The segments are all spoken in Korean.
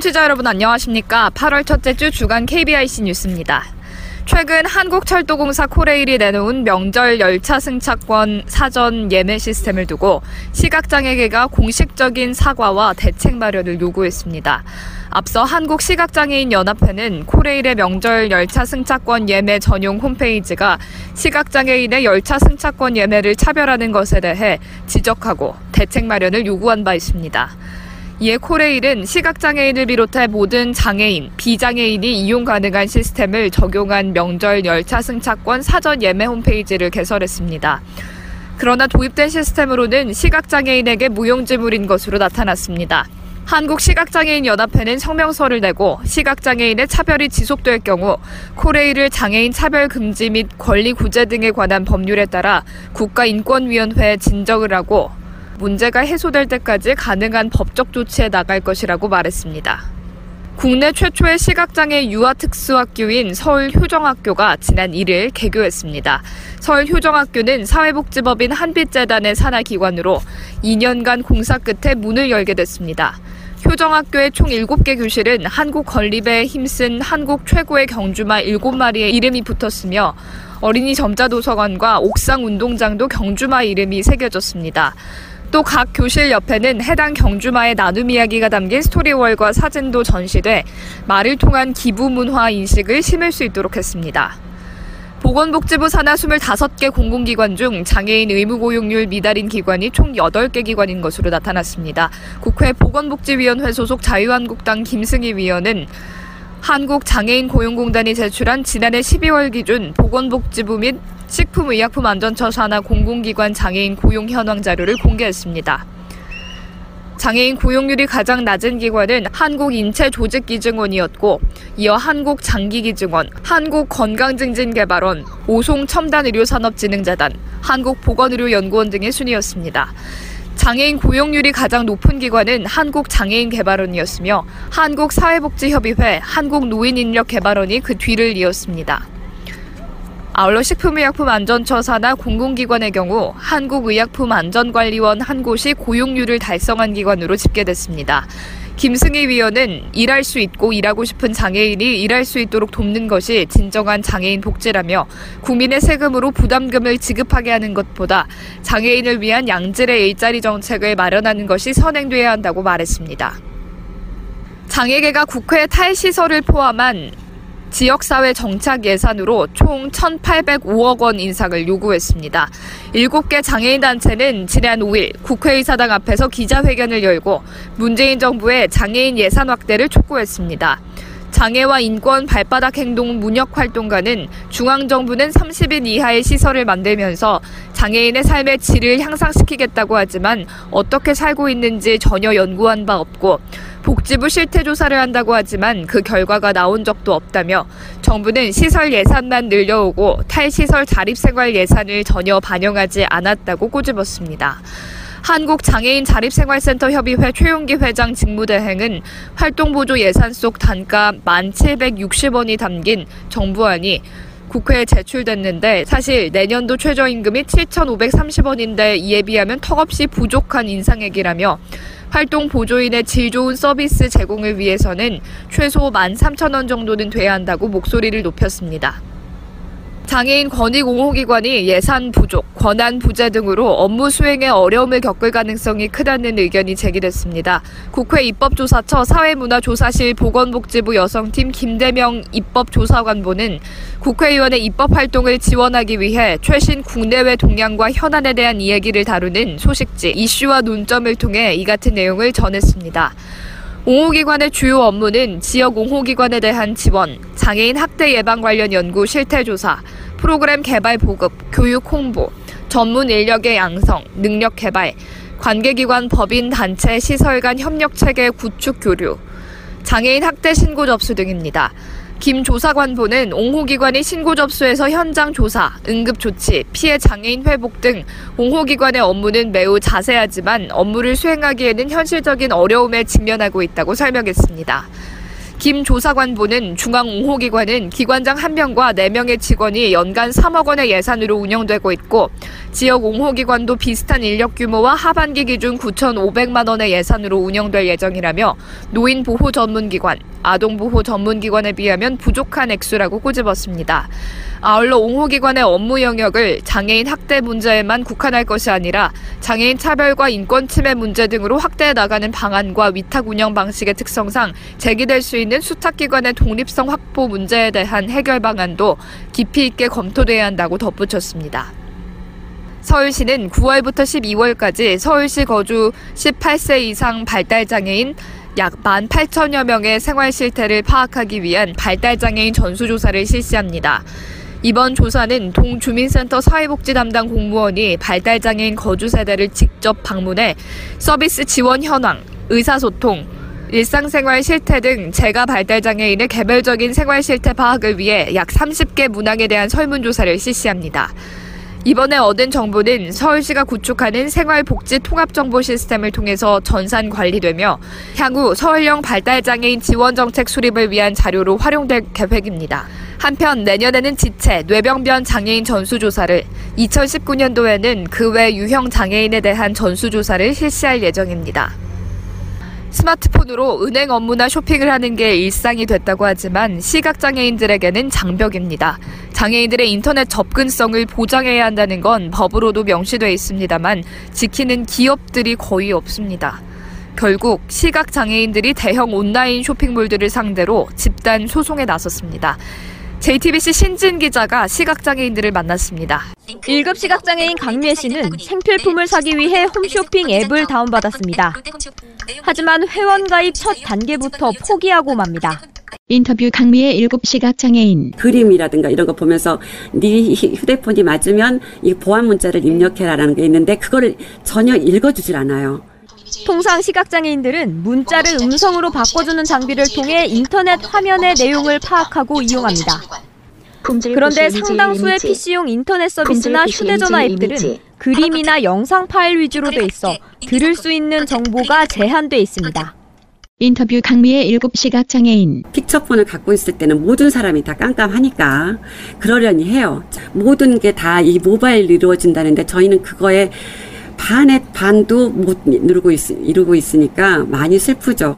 청취자 여러분 안녕하십니까? 8월 첫째 주 주간 KBIC 뉴스입니다. 최근 한국철도공사 코레일이 내놓은 명절 열차 승차권 사전 예매 시스템을 두고 시각장애계가 공식적인 사과와 대책 마련을 요구했습니다. 앞서 한국시각장애인연합회는 코레일의 명절 열차 승차권 예매 전용 홈페이지가 시각장애인의 열차 승차권 예매를 차별하는 것에 대해 지적하고 대책 마련을 요구한 바 있습니다. 이에 코레일은 시각장애인을 비롯해 모든 장애인, 비장애인이 이용 가능한 시스템을 적용한 명절 열차 승차권 사전 예매 홈페이지를 개설했습니다. 그러나 도입된 시스템으로는 시각장애인에게 무용지물인 것으로 나타났습니다. 한국시각장애인연합회는 성명서를 내고 시각장애인의 차별이 지속될 경우 코레일을 장애인 차별 금지 및 권리 구제 등에 관한 법률에 따라 국가인권위원회에 진정을 하고 문제가 해소될 때까지 가능한 법적 조치에 나갈 것이라고 말했습니다. 국내 최초의 시각장애 유아 특수학교인 서울효정학교가 지난 1일 개교했습니다. 서울효정학교는 사회복지법인 한빛재단의 산하기관으로 2년간 공사 끝에 문을 열게 됐습니다. 효정학교의 총 7개 교실은 한국 건립에 힘쓴 한국 최고의 경주마 7마리의 이름이 붙었으며 어린이 점자도서관과 옥상 운동장도 경주마 이름이 새겨졌습니다. 또 각 교실 옆에는 해당 경주마의 나눔 이야기가 담긴 스토리월과 사진도 전시돼 말을 통한 기부 문화 인식을 심을 수 있도록 했습니다. 보건복지부 산하 25개 공공기관 중 장애인 의무 고용률 미달인 기관이 총 8개 기관인 것으로 나타났습니다. 국회 보건복지위원회 소속 자유한국당 김승희 위원은 한국장애인 고용공단이 제출한 지난해 12월 기준 보건복지부 및 식품의약품안전처 산하 공공기관 장애인 고용 현황 자료를 공개했습니다. 장애인 고용률이 가장 낮은 기관은 한국인체조직기증원이었고 이어 한국장기기증원, 한국건강증진개발원, 오송첨단의료산업진흥재단, 한국보건의료연구원 등의 순이었습니다. 장애인 고용률이 가장 높은 기관은 한국장애인개발원이었으며 한국사회복지협의회, 한국노인인력개발원이 그 뒤를 이었습니다. 아울러 식품의약품안전처 산하 공공기관의 경우 한국의약품안전관리원 한 곳이 고용률을 달성한 기관으로 집계됐습니다. 김승희 위원은 일할 수 있고 일하고 싶은 장애인이 일할 수 있도록 돕는 것이 진정한 장애인 복지라며 국민의 세금으로 부담금을 지급하게 하는 것보다 장애인을 위한 양질의 일자리 정책을 마련하는 것이 선행돼야 한다고 말했습니다. 장애계가 국회 탈시설을 포함한 지역사회 정착 예산으로 총 1,805억 원 인상을 요구했습니다. 7개 장애인 단체는 지난 5일 국회의사당 앞에서 기자회견을 열고 문재인 정부의 장애인 예산 확대를 촉구했습니다. 장애와 인권 발바닥 행동 문역 활동가는 중앙정부는 30인 이하의 시설을 만들면서 장애인의 삶의 질을 향상시키겠다고 하지만 어떻게 살고 있는지 전혀 연구한 바 없고 복지부 실태 조사를 한다고 하지만 그 결과가 나온 적도 없다며 정부는 시설 예산만 늘려오고 탈시설 자립생활 예산을 전혀 반영하지 않았다고 꼬집었습니다. 한국장애인 자립생활센터 협의회 최용기 회장 직무대행은 활동보조 예산 속 단가 1,760원이 담긴 정부안이 국회에 제출됐는데 사실 내년도 최저임금이 7,530원인데 이에 비하면 턱없이 부족한 인상액이라며 활동 보조인의 질 좋은 서비스 제공을 위해서는 최소 13,000원 정도는 돼야 한다고 목소리를 높였습니다. 장애인 권익 옹호기관이 예산 부족, 권한 부재 등으로 업무 수행에 어려움을 겪을 가능성이 크다는 의견이 제기됐습니다. 국회 입법조사처 사회문화조사실 보건복지부 여성팀 김대명 입법조사관보는 국회의원의 입법 활동을 지원하기 위해 최신 국내외 동향과 현안에 대한 이야기를 다루는 소식지 이슈와 논점을 통해 이 같은 내용을 전했습니다. 옹호기관의 주요 업무는 지역 옹호기관에 대한 지원, 장애인 학대 예방 관련 연구 실태 조사, 프로그램 개발 보급, 교육 홍보, 전문 인력의 양성, 능력 개발, 관계기관 법인 단체 시설 간 협력 체계 구축 교류, 장애인 학대 신고 접수 등입니다. 김 조사관보는 옹호기관이 신고 접수에서 현장 조사, 응급조치, 피해 장애인 회복 등 옹호기관의 업무는 매우 자세하지만 업무를 수행하기에는 현실적인 어려움에 직면하고 있다고 설명했습니다. 김 조사관보는 중앙옹호기관은 기관장 1명과 4명의 직원이 연간 3억 원의 예산으로 운영되고 있고 지역 옹호기관도 비슷한 인력 규모와 하반기 기준 9,500만 원의 예산으로 운영될 예정이라며 노인 보호 전문기관, 아동보호 전문기관에 비하면 부족한 액수라고 꼬집었습니다. 아울러 옹호기관의 업무 영역을 장애인 학대 문제에만 국한할 것이 아니라 장애인 차별과 인권 침해 문제 등으로 확대해 나가는 방안과 위탁 운영 방식의 특성상 제기될 수 있는 수탁기관의 독립성 확보 문제에 대한 해결 방안도 깊이 있게 검토돼야 한다고 덧붙였습니다. 서울시는 9월부터 12월까지 서울시 거주 18세 이상 발달장애인 약 18,000여 명의 생활 실태를 파악하기 위한 발달장애인 전수조사를 실시합니다. 이번 조사는 동주민센터 사회복지 담당 공무원이 발달장애인 거주 세대를 직접 방문해 서비스 지원 현황, 의사소통, 일상생활 실태 등 재가 발달장애인의 개별적인 생활 실태 파악을 위해 약 30개 문항에 대한 설문조사를 실시합니다. 이번에 얻은 정보는 서울시가 구축하는 생활복지 통합정보 시스템을 통해서 전산 관리되며 향후 서울형 발달장애인 지원 정책 수립을 위한 자료로 활용될 계획입니다. 한편 내년에는 지체, 뇌병변 장애인 전수조사를, 2019년도에는 그 외 유형 장애인에 대한 전수조사를 실시할 예정입니다. 스마트폰으로 은행 업무나 쇼핑을 하는 게 일상이 됐다고 하지만 시각장애인들에게는 장벽입니다. 장애인들의 인터넷 접근성을 보장해야 한다는 건 법으로도 명시되어 있습니다만 지키는 기업들이 거의 없습니다. 결국 시각장애인들이 대형 온라인 쇼핑몰들을 상대로 집단 소송에 나섰습니다. JTBC 신진 기자가 시각장애인들을 만났습니다. 1급 시각장애인 강미애 씨는 생필품을 사기 위해 홈쇼핑 앱을 다운받았습니다. 하지만 회원 가입 첫 단계부터 포기하고 맙니다. 인터뷰 강미의 7 시각장애인 그림이라든가 이런 거 보면서 네 휴대폰이 맞으면 이 보안 문자를 입력해라라는 게 있는데 그거를 전혀 읽어주질 않아요. 통상 시각장애인들은 문자를 음성으로 바꿔주는 장비를 통해 인터넷 화면의 내용을 파악하고 이용합니다. 그런데 상당수의 PC용 인터넷 서비스나 휴대전화 앱들은 그림이나 영상 파일 위주로 돼 있어 들을 수 있는 정보가 제한돼 있습니다. 인터뷰 강미의 7 시각장애인 픽처폰을 갖고 있을 때는 모든 사람이 다 깜깜하니까 그러려니 해요. 모든 게 다 이 모바일로 이루어진다는데 저희는 그거에 반의 반도 못 이루고, 있, 이루고 있으니까 많이 슬프죠.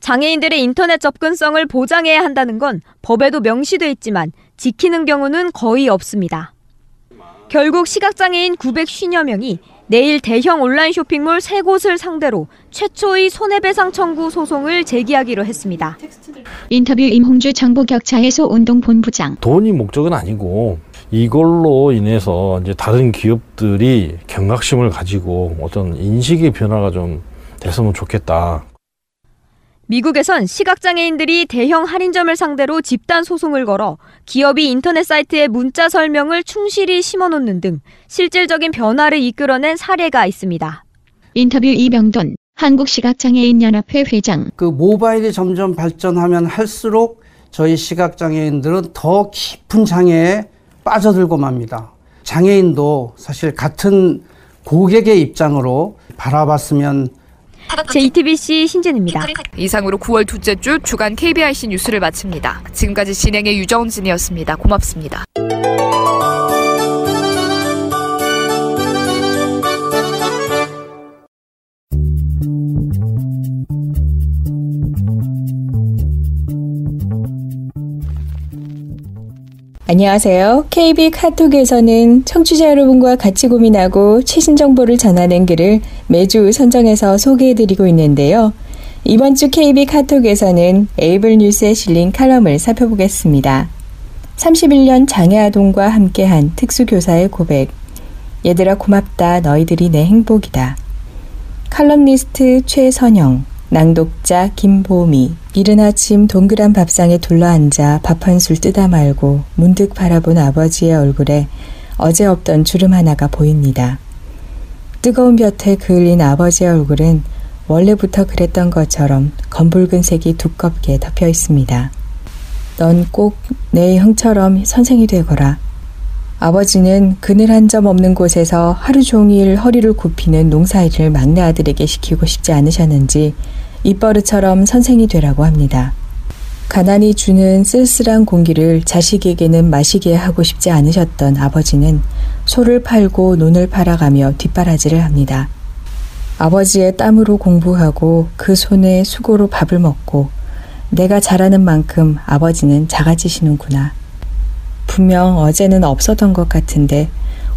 장애인들의 인터넷 접근성을 보장해야 한다는 건 법에도 명시돼 있지만 지키는 경우는 거의 없습니다. 결국 시각장애인 950여 명이 내일 대형 온라인 쇼핑몰 3곳을 상대로 최초의 손해배상 청구 소송을 제기하기로 했습니다. 인터뷰 임홍주 정보격차 해소 운동본부장 돈이 목적은 아니고 이걸로 인해서 이제 다른 기업들이 경각심을 가지고 어떤 인식의 변화가 좀 됐으면 좋겠다. 미국에선 시각장애인들이 대형 할인점을 상대로 집단 소송을 걸어 기업이 인터넷 사이트에 문자 설명을 충실히 심어놓는 등 실질적인 변화를 이끌어낸 사례가 있습니다. 인터뷰 이병돈 한국시각장애인연합회 회장 그 모바일이 점점 발전하면 할수록 저희 시각장애인들은 더 깊은 장애에 빠져들고 맙니다. 장애인도 사실 같은 고객의 입장으로 바라봤으면 JTBC 신진입니다. 이상으로 9월 둘째 주 주간 KBIC 뉴스를 마칩니다. 지금까지 진행의 유정진이었습니다. 고맙습니다. 안녕하세요. KB 카톡에서는 청취자 여러분과 같이 고민하고 최신 정보를 전하는 글을 매주 선정해서 소개해드리고 있는데요. 이번 주 KB 카톡에서는 에이블 뉴스에 실린 칼럼을 살펴보겠습니다. 31년 장애아동과 함께한 특수교사의 고백. 얘들아 고맙다. 너희들이 내 행복이다. 칼럼니스트 최선영, 낭독자 김보미 이른 아침 동그란 밥상에 둘러앉아 밥 한술 뜯어 말고 문득 바라본 아버지의 얼굴에 어제 없던 주름 하나가 보입니다. 뜨거운 볕에 그을린 아버지의 얼굴은 원래부터 그랬던 것처럼 검붉은 색이 두껍게 덮여 있습니다. 넌 꼭 내 형처럼 선생이 되거라. 아버지는 그늘 한 점 없는 곳에서 하루 종일 허리를 굽히는 농사일을 막내 아들에게 시키고 싶지 않으셨는지 입버릇처럼 선생이 되라고 합니다. 가난이 주는 쓸쓸한 공기를 자식에게는 마시게 하고 싶지 않으셨던 아버지는 소를 팔고 논을 팔아가며 뒷바라지를 합니다. 아버지의 땀으로 공부하고 그 손에 수고로 밥을 먹고 내가 잘하는 만큼 아버지는 작아지시는구나. 분명 어제는 없었던 것 같은데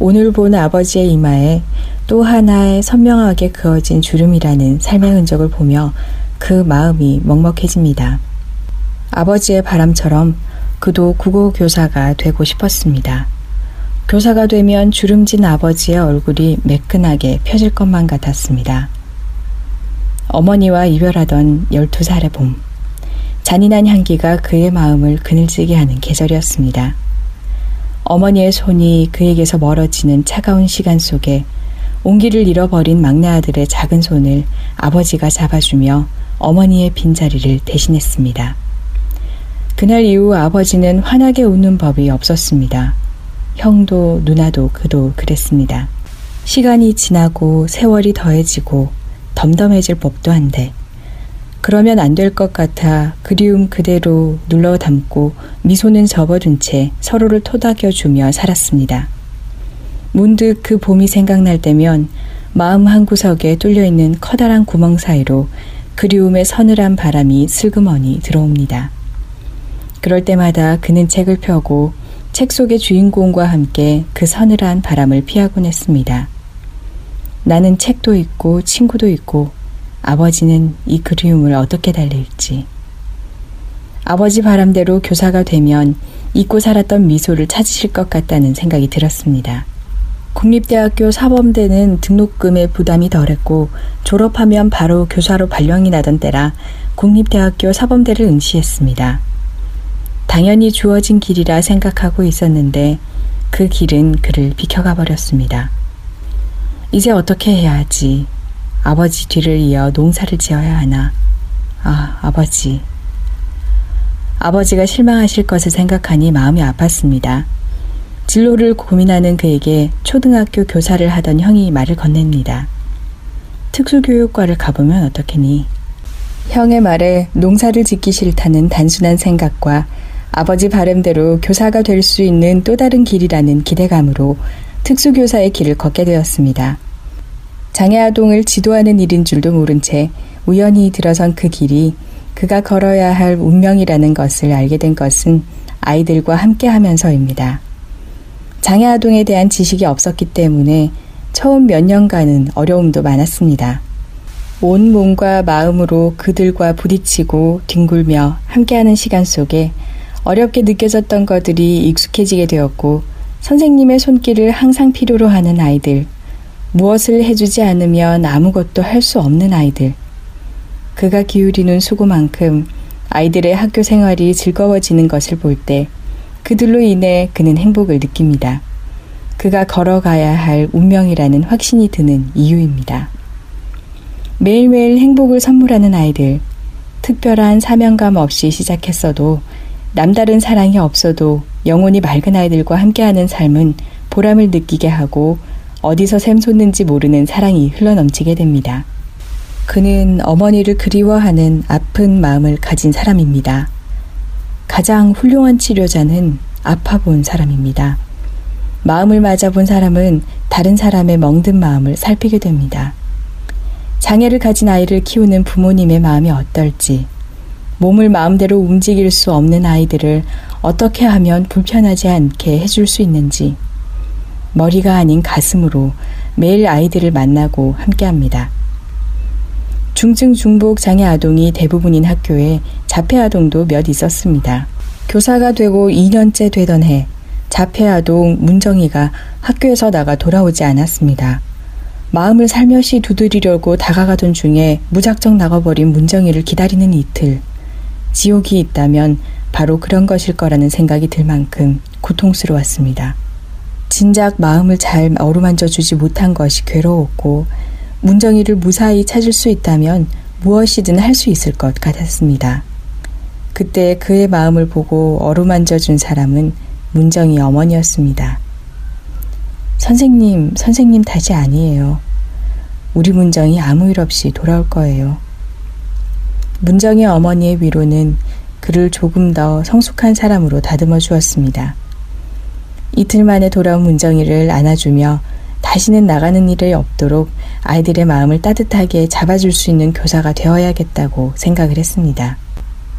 오늘 본 아버지의 이마에 또 하나의 선명하게 그어진 주름이라는 삶의 흔적을 보며 그 마음이 먹먹해집니다. 아버지의 바람처럼 그도 국어 교사가 되고 싶었습니다. 교사가 되면 주름진 아버지의 얼굴이 매끈하게 펴질 것만 같았습니다. 어머니와 이별하던 12살의 봄. 잔인한 향기가 그의 마음을 그늘지게 하는 계절이었습니다. 어머니의 손이 그에게서 멀어지는 차가운 시간 속에 온기를 잃어버린 막내 아들의 작은 손을 아버지가 잡아주며 어머니의 빈자리를 대신했습니다. 그날 이후 아버지는 환하게 웃는 법이 없었습니다. 형도 누나도 그도 그랬습니다. 시간이 지나고 세월이 더해지고 덤덤해질 법도 한데 그러면 안 될 것 같아 그리움 그대로 눌러 담고 미소는 접어둔 채 서로를 토닥여 주며 살았습니다. 문득 그 봄이 생각날 때면 마음 한구석에 뚫려 있는 커다란 구멍 사이로 그리움의 서늘한 바람이 슬그머니 들어옵니다. 그럴 때마다 그는 책을 펴고 책 속의 주인공과 함께 그 서늘한 바람을 피하곤 했습니다. 나는 책도 있고 친구도 있고 아버지는 이 그리움을 어떻게 달랠지. 아버지 바람대로 교사가 되면 잊고 살았던 미소를 찾으실 것 같다는 생각이 들었습니다. 국립대학교 사범대는 등록금의 부담이 덜했고 졸업하면 바로 교사로 발령이 나던 때라 국립대학교 사범대를 응시했습니다. 당연히 주어진 길이라 생각하고 있었는데 그 길은 그를 비켜가 버렸습니다. 이제 어떻게 해야 하지? 아버지 뒤를 이어 농사를 지어야 하나? 아, 아버지. 아버지가 실망하실 것을 생각하니 마음이 아팠습니다. 진로를 고민하는 그에게 초등학교 교사를 하던 형이 말을 건넵니다. 특수교육과를 가보면 어떻겠니? 형의 말에 농사를 짓기 싫다는 단순한 생각과 아버지 바람대로 교사가 될 수 있는 또 다른 길이라는 기대감으로 특수교사의 길을 걷게 되었습니다. 장애 아동을 지도하는 일인 줄도 모른 채 우연히 들어선 그 길이 그가 걸어야 할 운명이라는 것을 알게 된 것은 아이들과 함께 하면서입니다. 장애 아동에 대한 지식이 없었기 때문에 처음 몇 년간은 어려움도 많았습니다. 온 몸과 마음으로 그들과 부딪히고 뒹굴며 함께하는 시간 속에 어렵게 느껴졌던 것들이 익숙해지게 되었고 선생님의 손길을 항상 필요로 하는 아이들, 무엇을 해주지 않으면 아무것도 할 수 없는 아이들. 그가 기울이는 수고만큼 아이들의 학교 생활이 즐거워지는 것을 볼 때 그들로 인해 그는 행복을 느낍니다. 그가 걸어가야 할 운명이라는 확신이 드는 이유입니다. 매일매일 행복을 선물하는 아이들, 특별한 사명감 없이 시작했어도 남다른 사랑이 없어도 영혼이 맑은 아이들과 함께하는 삶은 보람을 느끼게 하고 어디서 샘솟는지 모르는 사랑이 흘러넘치게 됩니다. 그는 어머니를 그리워하는 아픈 마음을 가진 사람입니다. 가장 훌륭한 치료자는 아파 본 사람입니다. 마음을 맞아 본 사람은 다른 사람의 멍든 마음을 살피게 됩니다. 장애를 가진 아이를 키우는 부모님의 마음이 어떨지, 몸을 마음대로 움직일 수 없는 아이들을 어떻게 하면 불편하지 않게 해줄 수 있는지, 머리가 아닌 가슴으로 매일 아이들을 만나고 함께 합니다. 중증 중복 장애 아동이 대부분인 학교에 자폐 아동도 몇 있었습니다. 교사가 되고 2년째 되던 해 자폐 아동 문정이가 학교에서 나가 돌아오지 않았습니다. 마음을 살며시 두드리려고 다가가던 중에 무작정 나가버린 문정이를 기다리는 이틀. 지옥이 있다면 바로 그런 것일 거라는 생각이 들 만큼 고통스러웠습니다. 진작 마음을 잘 어루만져 주지 못한 것이 괴로웠고 문정이를 무사히 찾을 수 있다면 무엇이든 할 수 있을 것 같았습니다. 그때 그의 마음을 보고 어루만져 준 사람은 문정이 어머니였습니다. 선생님, 선생님 탓이 아니에요. 우리 문정이 아무 일 없이 돌아올 거예요. 문정의 어머니의 위로는 그를 조금 더 성숙한 사람으로 다듬어 주었습니다. 이틀 만에 돌아온 문정이를 안아주며 다시는 나가는 일이 없도록 아이들의 마음을 따뜻하게 잡아줄 수 있는 교사가 되어야겠다고 생각을 했습니다.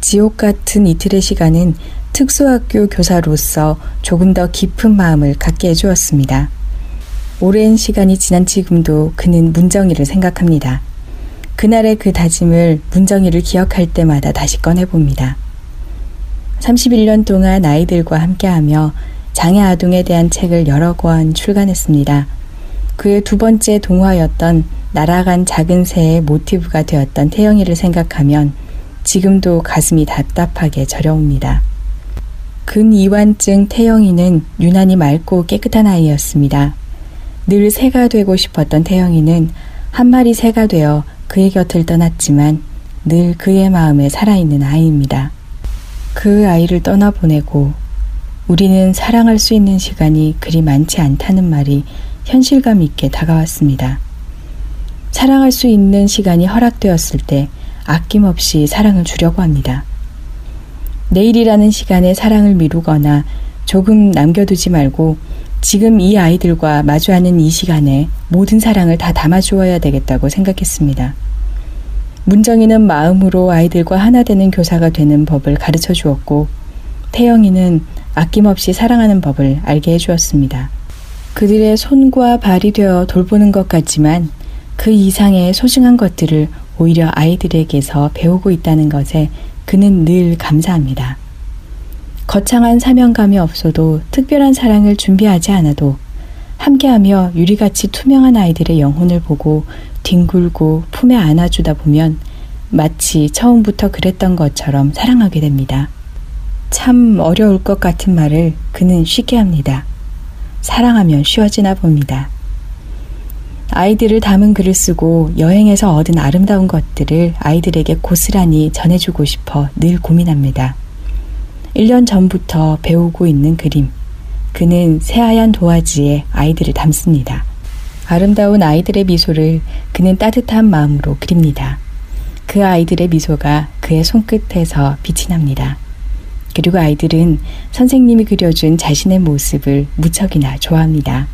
지옥 같은 이틀의 시간은 특수학교 교사로서 조금 더 깊은 마음을 갖게 해주었습니다. 오랜 시간이 지난 지금도 그는 문정이를 생각합니다. 그날의 그 다짐을 문정이를 기억할 때마다 다시 꺼내봅니다. 31년 동안 아이들과 함께하며 장애 아동에 대한 책을 여러 권 출간했습니다. 그의 두 번째 동화였던 날아간 작은 새의 모티브가 되었던 태영이를 생각하면 지금도 가슴이 답답하게 저려옵니다. 근이완증 태영이는 유난히 맑고 깨끗한 아이였습니다. 늘 새가 되고 싶었던 태영이는 한 마리 새가 되어 그의 곁을 떠났지만 늘 그의 마음에 살아있는 아이입니다. 그 아이를 떠나보내고 우리는 사랑할 수 있는 시간이 그리 많지 않다는 말이 현실감 있게 다가왔습니다. 사랑할 수 있는 시간이 허락되었을 때 아낌없이 사랑을 주려고 합니다. 내일이라는 시간에 사랑을 미루거나 조금 남겨두지 말고 지금 이 아이들과 마주하는 이 시간에 모든 사랑을 다 담아주어야 되겠다고 생각했습니다. 문정이는 마음으로 아이들과 하나 되는 교사가 되는 법을 가르쳐 주었고, 태영이는 아낌없이 사랑하는 법을 알게 해주었습니다. 그들의 손과 발이 되어 돌보는 것 같지만 그 이상의 소중한 것들을 오히려 아이들에게서 배우고 있다는 것에 그는 늘 감사합니다. 거창한 사명감이 없어도 특별한 사랑을 준비하지 않아도 함께하며 유리같이 투명한 아이들의 영혼을 보고 뒹굴고 품에 안아주다 보면 마치 처음부터 그랬던 것처럼 사랑하게 됩니다. 참 어려울 것 같은 말을 그는 쉽게 합니다. 사랑하면 쉬워지나 봅니다. 아이들을 담은 글을 쓰고 여행에서 얻은 아름다운 것들을 아이들에게 고스란히 전해주고 싶어 늘 고민합니다. 1년 전부터 배우고 있는 그림. 그는 새하얀 도화지에 아이들을 담습니다. 아름다운 아이들의 미소를 그는 따뜻한 마음으로 그립니다. 그 아이들의 미소가 그의 손끝에서 빛이 납니다. 그리고 아이들은 선생님이 그려준 자신의 모습을 무척이나 좋아합니다.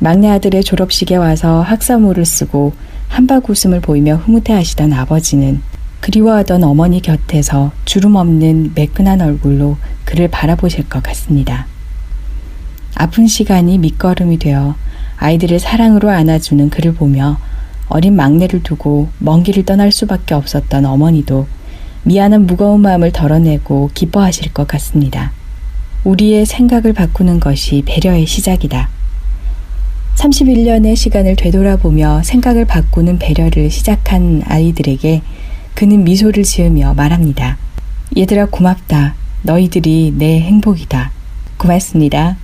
막내 아들의 졸업식에 와서 학사모를 쓰고 한박 웃음을 보이며 흐뭇해 하시던 아버지는 그리워하던 어머니 곁에서 주름 없는 매끈한 얼굴로 그를 바라보실 것 같습니다. 아픈 시간이 밑거름이 되어 아이들을 사랑으로 안아주는 그를 보며 어린 막내를 두고 먼 길을 떠날 수밖에 없었던 어머니도 미안한 무거운 마음을 덜어내고 기뻐하실 것 같습니다. 우리의 생각을 바꾸는 것이 배려의 시작이다. 31년의 시간을 되돌아보며 생각을 바꾸는 배려를 시작한 아이들에게 그는 미소를 지으며 말합니다. 얘들아 고맙다. 너희들이 내 행복이다. 고맙습니다.